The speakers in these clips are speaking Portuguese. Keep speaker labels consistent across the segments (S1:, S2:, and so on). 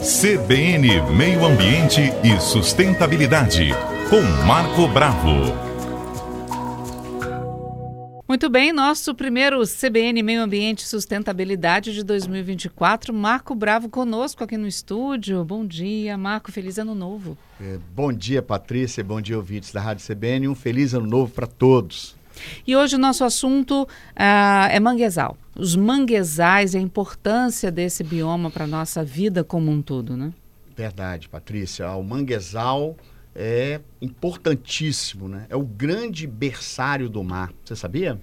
S1: CBN Meio Ambiente e Sustentabilidade, com Marco Bravo.
S2: Muito bem, nosso primeiro CBN Meio Ambiente e Sustentabilidade de 2024. Marco Bravo conosco aqui no estúdio. Bom dia, Marco. Feliz ano novo.
S3: É, bom dia, Patrícia. Bom dia, ouvintes da Rádio CBN. Um feliz ano novo para todos.
S2: E hoje o nosso assunto uh, é manguezal. Os manguezais e a importância desse bioma para a nossa vida como um todo, né?
S3: Verdade, Patrícia. O manguezal é importantíssimo, né? É o grande berçário do mar. Você sabia?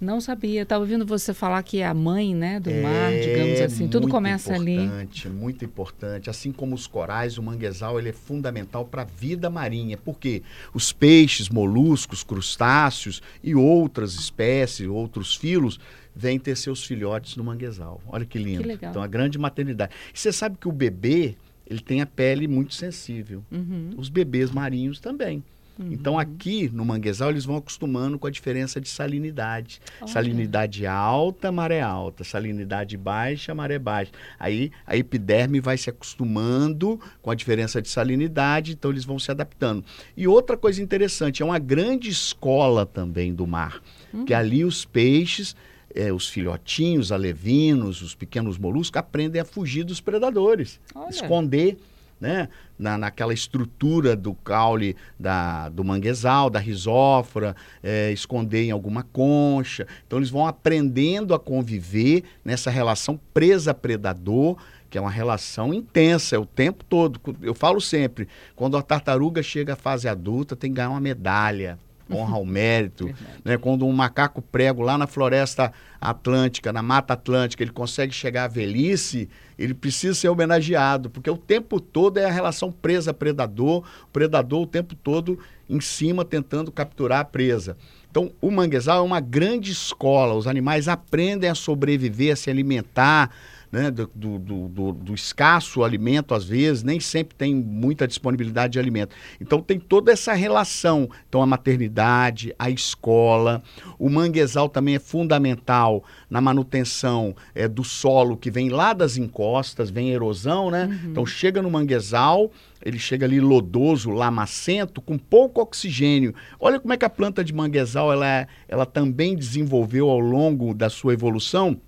S2: Não sabia. Estava ouvindo você falar que é a mãe né, do é mar, digamos assim. Tudo começa
S3: ali.
S2: Muito
S3: importante, muito importante. Assim como os corais, o manguezal ele é fundamental para a vida marinha. Porque os peixes, moluscos, crustáceos e outras espécies, outros filos, vêm ter seus filhotes no manguezal. Olha que lindo.
S2: Que legal.
S3: Então, a grande maternidade. E você sabe que o bebê, ele tem a pele muito sensível.
S2: Uhum.
S3: Os bebês marinhos também. Uhum. Então, aqui no manguezal, eles vão acostumando com a diferença de salinidade. Olha. Salinidade alta, maré alta. Salinidade baixa, maré baixa. Aí a epiderme vai se acostumando com a diferença de salinidade, então eles vão se adaptando. E outra coisa interessante, é uma grande escola também do mar. Uhum. Que ali os peixes é, os filhotinhos, alevinos, os pequenos moluscos aprendem a fugir dos predadores, Olha. esconder né? Na, naquela estrutura do caule da, do manguezal, da risófora, é, esconder em alguma concha. Então eles vão aprendendo a conviver nessa relação presa-predador, que é uma relação intensa, é o tempo todo. Eu falo sempre, quando a tartaruga chega à fase adulta, tem que ganhar uma medalha honra ao mérito. né? Quando um macaco prego lá na floresta atlântica, na mata atlântica, ele consegue chegar à velhice, ele precisa ser homenageado, porque o tempo todo é a relação presa-predador, o predador o tempo todo em cima tentando capturar a presa. Então, o manguezal é uma grande escola, os animais aprendem a sobreviver, a se alimentar, né, do, do, do, do, escasso alimento, às vezes, nem sempre tem muita disponibilidade de alimento. Então tem toda essa relação. Então a maternidade, a escola, o manguezal também é fundamental na manutenção é, do solo que vem lá das encostas, vem erosão, né? Uhum. Então chega no manguezal, ele chega ali lodoso, lamacento, com pouco oxigênio. Olha como é que a planta de manguezal ela, é, ela também desenvolveu ao longo da sua evolução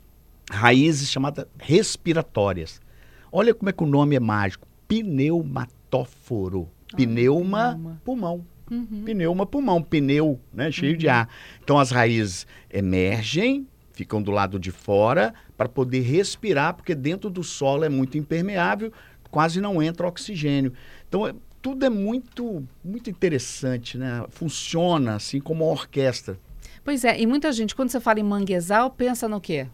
S3: raízes chamadas respiratórias. Olha como é que o nome é mágico. Pneumatóforo. Pneuma, pneuma. pulmão. Uhum. Pneuma, pulmão. Pneu, né? Cheio uhum. de ar. Então as raízes emergem, ficam do lado de fora para poder respirar, porque dentro do solo é muito impermeável, quase não entra oxigênio. Então é, tudo é muito, muito interessante, né? Funciona assim como uma orquestra.
S2: Pois é, e muita gente, quando você fala em manguezal, pensa no quê?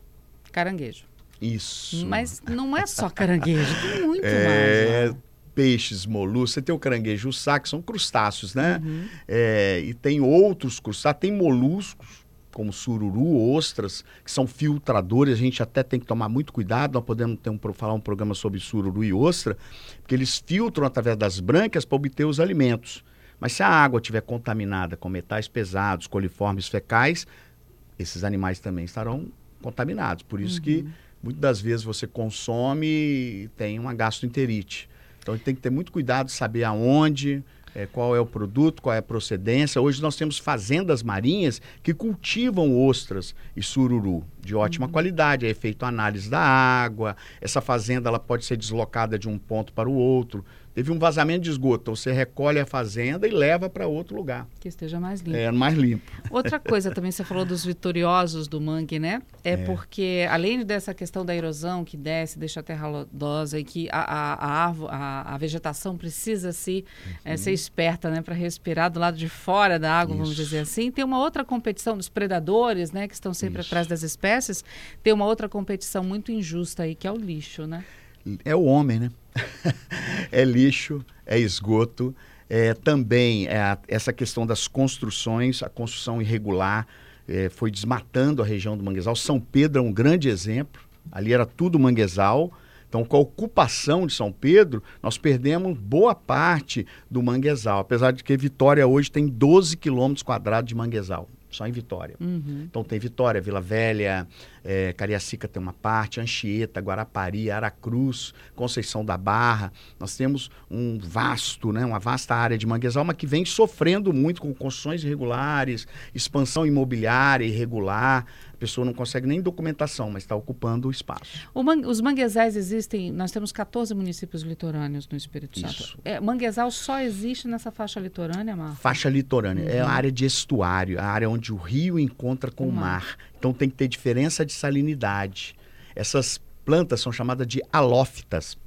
S2: Caranguejo.
S3: Isso.
S2: Mas não é só caranguejo, tem muito é... mais. Né?
S3: peixes, moluscos. Você tem o caranguejo saco, que são crustáceos, né? Uhum. É, e tem outros crustáceos, tem moluscos, como sururu, ostras, que são filtradores. A gente até tem que tomar muito cuidado. Nós podemos ter um, falar um programa sobre sururu e ostra, porque eles filtram através das brancas para obter os alimentos. Mas se a água estiver contaminada com metais pesados, coliformes fecais, esses animais também estarão contaminados. Por isso uhum. que muitas das vezes você consome e tem uma gastroenterite. Então tem que ter muito cuidado, saber aonde, é, qual é o produto, qual é a procedência. Hoje nós temos fazendas marinhas que cultivam ostras e sururu de ótima uhum. qualidade. É feito análise da água. Essa fazenda ela pode ser deslocada de um ponto para o outro. Teve um vazamento de esgoto, você recolhe a fazenda e leva para outro lugar.
S2: Que esteja mais limpo.
S3: É, mais limpo.
S2: Outra coisa também, você falou dos vitoriosos do mangue, né? É, é, porque, além dessa questão da erosão que desce, deixa a terra lodosa e que a, a, a, árvore, a, a vegetação precisa se, uhum. é, ser esperta né, para respirar do lado de fora da água, Isso. vamos dizer assim. Tem uma outra competição dos predadores, né? Que estão sempre Isso. atrás das espécies. Tem uma outra competição muito injusta aí, que é o lixo, né?
S3: É o homem, né? é lixo, é esgoto, é, também é a, essa questão das construções, a construção irregular é, foi desmatando a região do manguezal. São Pedro é um grande exemplo, ali era tudo manguezal. Então, com a ocupação de São Pedro, nós perdemos boa parte do manguezal, apesar de que Vitória hoje tem 12 quilômetros quadrados de manguezal só em Vitória. Uhum. Então tem Vitória, Vila Velha, é, Cariacica tem uma parte, Anchieta, Guarapari, Aracruz, Conceição da Barra. Nós temos um vasto, né, uma vasta área de manguezal, mas que vem sofrendo muito com construções irregulares, expansão imobiliária irregular. A pessoa não consegue nem documentação, mas está ocupando o espaço.
S2: O man os manguezais existem, nós temos 14 municípios litorâneos no Espírito Santo.
S3: Isso.
S2: É, manguezal só existe nessa faixa litorânea, Marco?
S3: Faixa litorânea. É a área de estuário, a área onde o rio encontra com o
S2: O mar.
S3: mar. Então tem que ter diferença de salinidade. Essas plantas são chamadas de halófitas.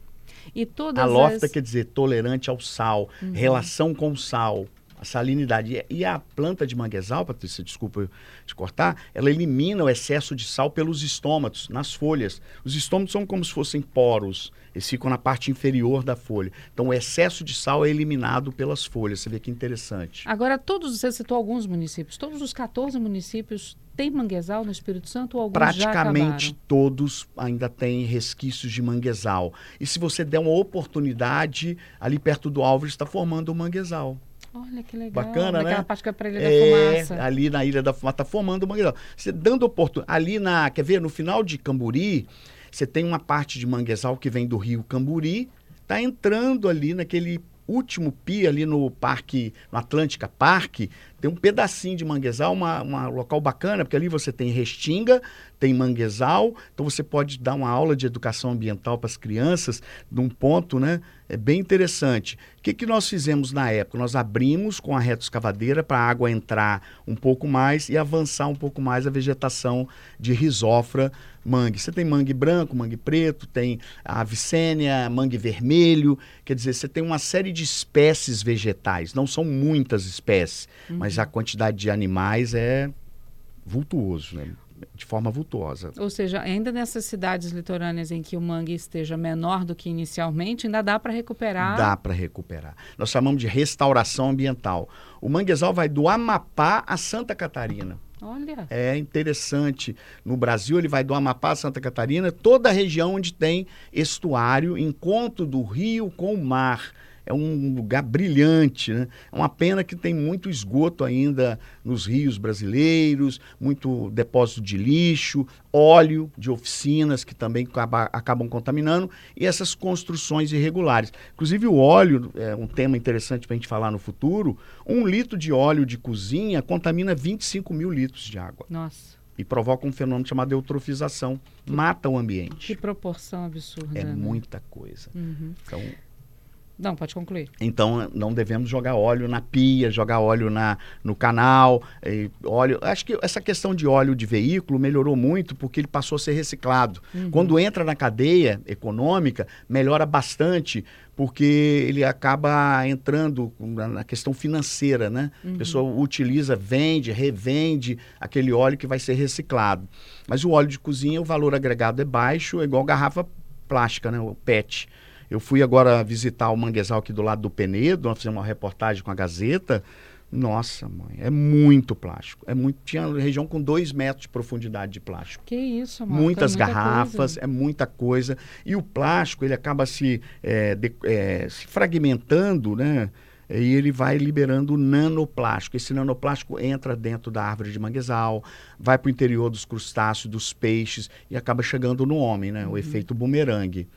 S2: E todas
S3: Halófita
S2: as...
S3: quer dizer tolerante ao sal, relação com o sal, a salinidade. E- E a planta de manguezal, Patrícia, desculpa te cortar, ela elimina o excesso de sal pelos estômatos, nas folhas. Os estômatos são como se fossem poros, eles ficam na parte inferior da folha. Então o excesso de sal é eliminado pelas folhas. Você vê que interessante.
S2: Agora, todos, você citou alguns municípios, todos os 14 municípios têm manguezal no Espírito Santo ou alguns
S3: praticamente todos ainda têm resquícios de manguezal. E se você der uma oportunidade, ali perto do Álvares está formando um manguezal.
S2: Olha que legal.
S3: Bacana,
S2: Naquela
S3: né?
S2: parte que é para Ilha
S3: É,
S2: da Fumaça.
S3: ali na Ilha da Fumaça, está formando manguezal. Você dando oportunidade. Ali na. Quer ver? No final de Camburi, você tem uma parte de manguezal que vem do rio Camburi, está entrando ali naquele último pia ali no parque, no Atlântica Parque, tem um pedacinho de manguezal, uma, uma local bacana, porque ali você tem restinga, tem manguezal, então você pode dar uma aula de educação ambiental para as crianças num ponto, né? É bem interessante. O que, que nós fizemos na época? Nós abrimos com a retroescavadeira para a água entrar um pouco mais e avançar um pouco mais a vegetação de risófora mangue. Você tem mangue branco, mangue preto, tem a vicênia, mangue vermelho, quer dizer, você tem uma série de espécies vegetais, não são muitas espécies, mas a quantidade de animais é vultuoso, né? De forma vultuosa.
S2: Ou seja, ainda nessas cidades litorâneas em que o mangue esteja menor do que inicialmente, ainda dá para recuperar.
S3: Dá para recuperar. Nós chamamos de restauração ambiental. O manguezal vai do Amapá a Santa Catarina.
S2: Olha,
S3: É interessante. No Brasil, ele vai do Amapá a Santa Catarina, toda a região onde tem estuário, encontro do rio com o mar. É um lugar brilhante, né? É uma pena que tem muito esgoto ainda nos rios brasileiros, muito depósito de lixo, óleo de oficinas que também acaba- acabam contaminando e essas construções irregulares. Inclusive o óleo é um tema interessante para a gente falar no futuro. Um litro de óleo de cozinha contamina 25 mil litros de água
S2: nossa,
S3: e provoca um fenômeno chamado eutrofização, mata o
S2: que
S3: ambiente.
S2: proporção absurda.
S3: É
S2: né?
S3: muita coisa.
S2: Uhum.
S3: Então,
S2: Não, pode concluir.
S3: então não devemos jogar óleo na pia, jogar óleo na, no canal, e óleo. Acho que essa questão de óleo de veículo melhorou muito porque ele passou a ser reciclado. Quando entra na cadeia econômica, melhora bastante porque ele acaba entrando na questão financeira, né? A pessoa utiliza, vende, revende aquele óleo que vai ser reciclado. Mas o óleo de cozinha, o valor agregado é baixo, é igual garrafa plástica, né? O PET. Eu fui agora visitar o manguezal aqui do lado do Penedo, nós fizemos uma reportagem com a Gazeta. Nossa, mãe, é muito plástico. É muito, tinha região com dois metros de profundidade de plástico.
S2: Que isso, Marco,
S3: Muitas
S2: é
S3: garrafas, é muita coisa. E o plástico, ele acaba se, é, de- é, se fragmentando, né? E ele vai liberando nanoplástico. Esse nanoplástico entra dentro da árvore de manguezal, vai para o interior dos crustáceos, dos peixes e acaba chegando no homem, né? O efeito bumerangue.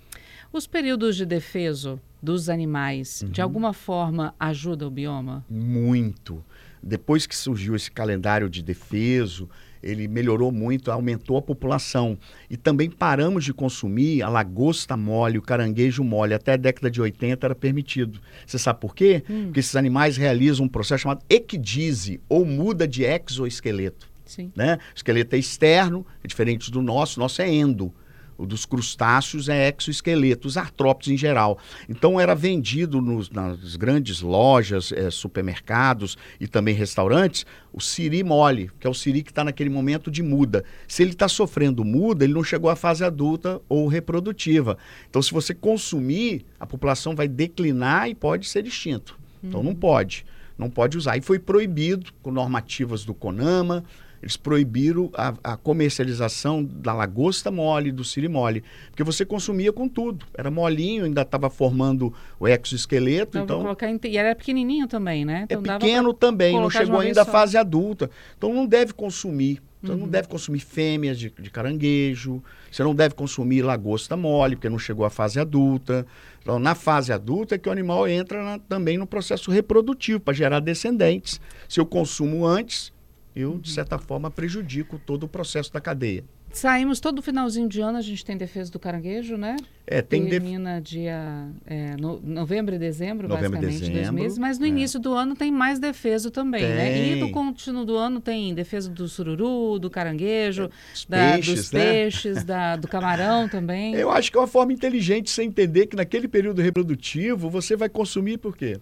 S2: Os períodos de defeso dos animais,
S3: Uhum.
S2: de alguma forma, ajuda o bioma?
S3: Muito. Depois que surgiu esse calendário de defeso, ele melhorou muito, aumentou a população. E também paramos de consumir a lagosta mole, o caranguejo mole. Até a década de 80 era permitido. Você sabe por quê? Porque esses animais realizam um processo chamado equidise, ou muda de exoesqueleto.
S2: Sim.
S3: Né? O esqueleto é externo, é diferente do nosso, o nosso é endo. O dos crustáceos é exoesqueleto, os artrópodes em geral. Então era vendido nos- nas grandes lojas, eh, supermercados e também restaurantes o siri mole, que é o siri que está naquele momento de muda. Se ele está sofrendo muda, ele não chegou à fase adulta ou reprodutiva. Então se você consumir, a população vai declinar e pode ser extinto. Então não pode, não pode usar. E foi proibido com normativas do CONAMA, eles proibiram a, a comercialização da lagosta mole, do siri mole, porque você consumia com tudo. Era molinho, ainda estava formando o exoesqueleto,
S2: Então,
S3: então
S2: colocar em- E era pequenininho também, né?
S3: é
S2: Então dava
S3: pequeno também, não chegou ainda à fase adulta. Então não deve consumir. Você uhum. não deve consumir fêmeas de, de, caranguejo, você não deve consumir lagosta mole, porque não chegou à fase adulta. Então, na fase adulta é que o animal entra na, também no processo reprodutivo, para gerar descendentes. Se eu consumo antes, eu, de uhum. certa forma, prejudico todo o processo da cadeia.
S2: Saímos todo finalzinho de ano, a gente tem defesa do caranguejo, né?
S3: É, tem
S2: Termina def... dia é, no, novembro e dezembro, novembro basicamente, dezembro, dois meses. Mas no é. início do ano tem mais defesa também, tem. né? E no contínuo do ano tem defesa do sururu, do caranguejo, da, peixes, dos né? peixes, da, do camarão também.
S3: Eu acho que é uma forma inteligente você entender que naquele período reprodutivo você vai consumir por quê?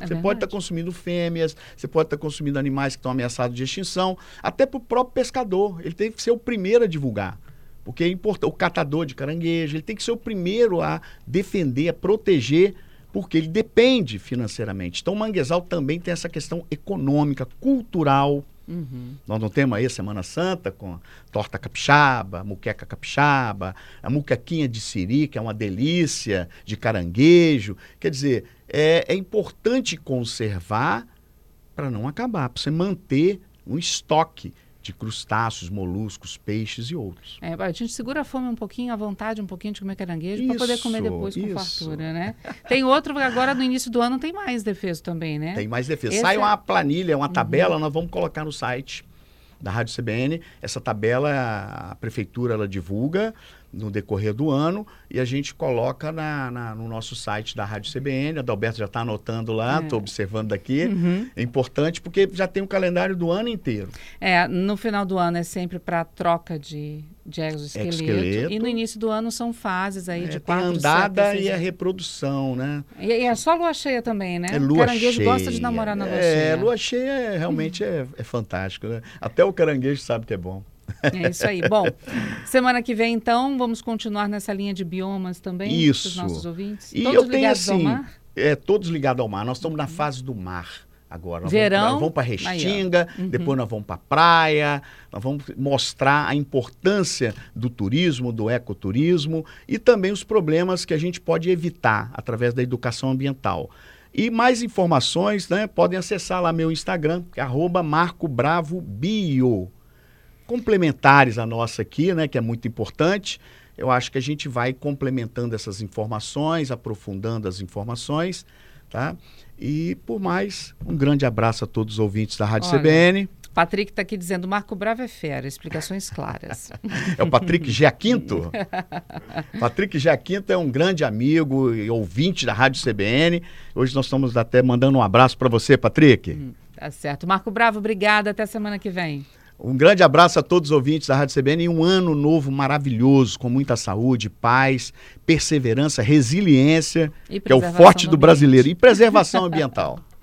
S3: É você pode estar tá consumindo fêmeas, você pode estar tá consumindo animais que estão ameaçados de extinção, até para o próprio pescador. Ele tem que ser o primeiro a divulgar. Porque é importante, o catador de caranguejo, ele tem que ser o primeiro a defender, a proteger, porque ele depende financeiramente. Então o manguezal também tem essa questão econômica, cultural. Uhum. Nós não temos aí a Semana Santa com torta capixaba, muqueca capixaba, a muquequinha de siri, que é uma delícia, de caranguejo. Quer dizer, é, é importante conservar para não acabar, para você manter um estoque de crustáceos, moluscos, peixes e outros.
S2: É, a gente segura a fome um pouquinho, a vontade um pouquinho de comer caranguejo para poder comer depois com isso. fartura, né? Tem outro, agora no início do ano tem mais defeso também, né?
S3: Tem mais defeso. Esse Sai é... uma planilha, uma tabela, uhum. nós vamos colocar no site da Rádio CBN. Essa tabela a prefeitura ela divulga no decorrer do ano e a gente coloca na, na no nosso site da Rádio CBN. A Adalberto já está anotando lá, estou é. observando daqui. Uhum. É importante porque já tem o calendário do ano inteiro.
S2: É, no final do ano é sempre para troca de, de exoesqueleto, exoesqueleto. E no início do ano são fases aí é, de quatro,
S3: tem andada sete, e a reprodução, né?
S2: E, e, é só lua cheia também, né?
S3: É lua
S2: o caranguejo
S3: cheia.
S2: gosta de namorar na lua
S3: é,
S2: cheia.
S3: É, lua cheia é, realmente é, é fantástico, né? Até o caranguejo sabe que é bom.
S2: É isso aí. Bom, semana que vem, então, vamos continuar nessa linha de biomas também?
S3: Isso.
S2: Os nossos ouvintes?
S3: E todos eu tenho assim, é, todos ligados ao mar. Nós estamos na fase do mar agora. Nós
S2: Verão.
S3: Vamos, para Restinga, uhum. depois nós vamos para praia, nós vamos mostrar a importância do turismo, do ecoturismo e também os problemas que a gente pode evitar através da educação ambiental. E mais informações, né, podem acessar lá meu Instagram, que é @marcobravobio complementares à nossa aqui, né, que é muito importante. Eu acho que a gente vai complementando essas informações, aprofundando as informações, tá? E por mais, um grande abraço a todos os ouvintes da Rádio Olha, CBN.
S2: Patrick está aqui dizendo, Marco Bravo é fera, explicações claras.
S3: é o Patrick Giaquinto? Patrick Giaquinto é um grande amigo e ouvinte da Rádio CBN. Hoje nós estamos até mandando um abraço para você, Patrick. Hum,
S2: tá certo. Marco Bravo, obrigada. Até semana que vem.
S3: Um grande abraço a todos os ouvintes da Rádio CBN e um ano novo maravilhoso, com muita saúde, paz, perseverança, resiliência, que é o forte do brasileiro, e preservação ambiental.